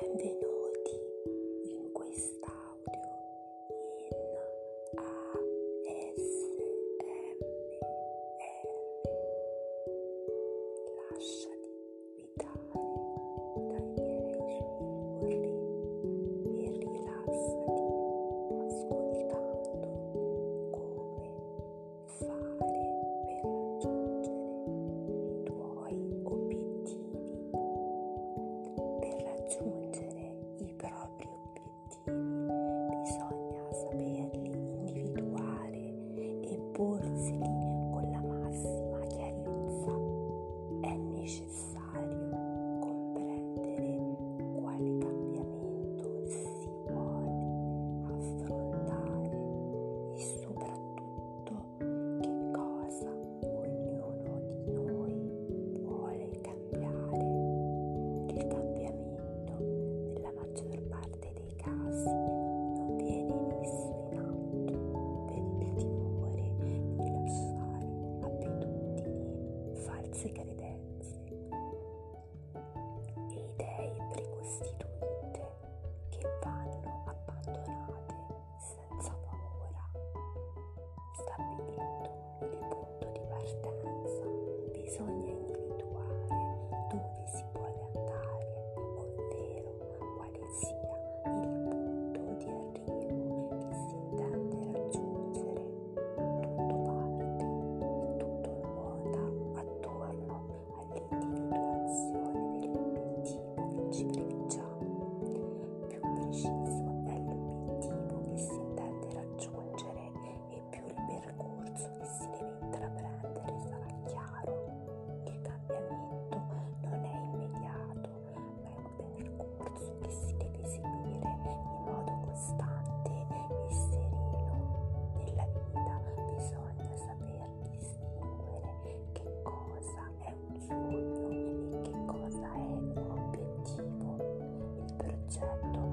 de. bisogna individuare dove si vuole andare, ovvero quale sia il punto di arrivo che si intende raggiungere. Tutto parte e tutto ruota attorno all'individuazione dell'obiettivo che ci prediciamo. Più preciso 再多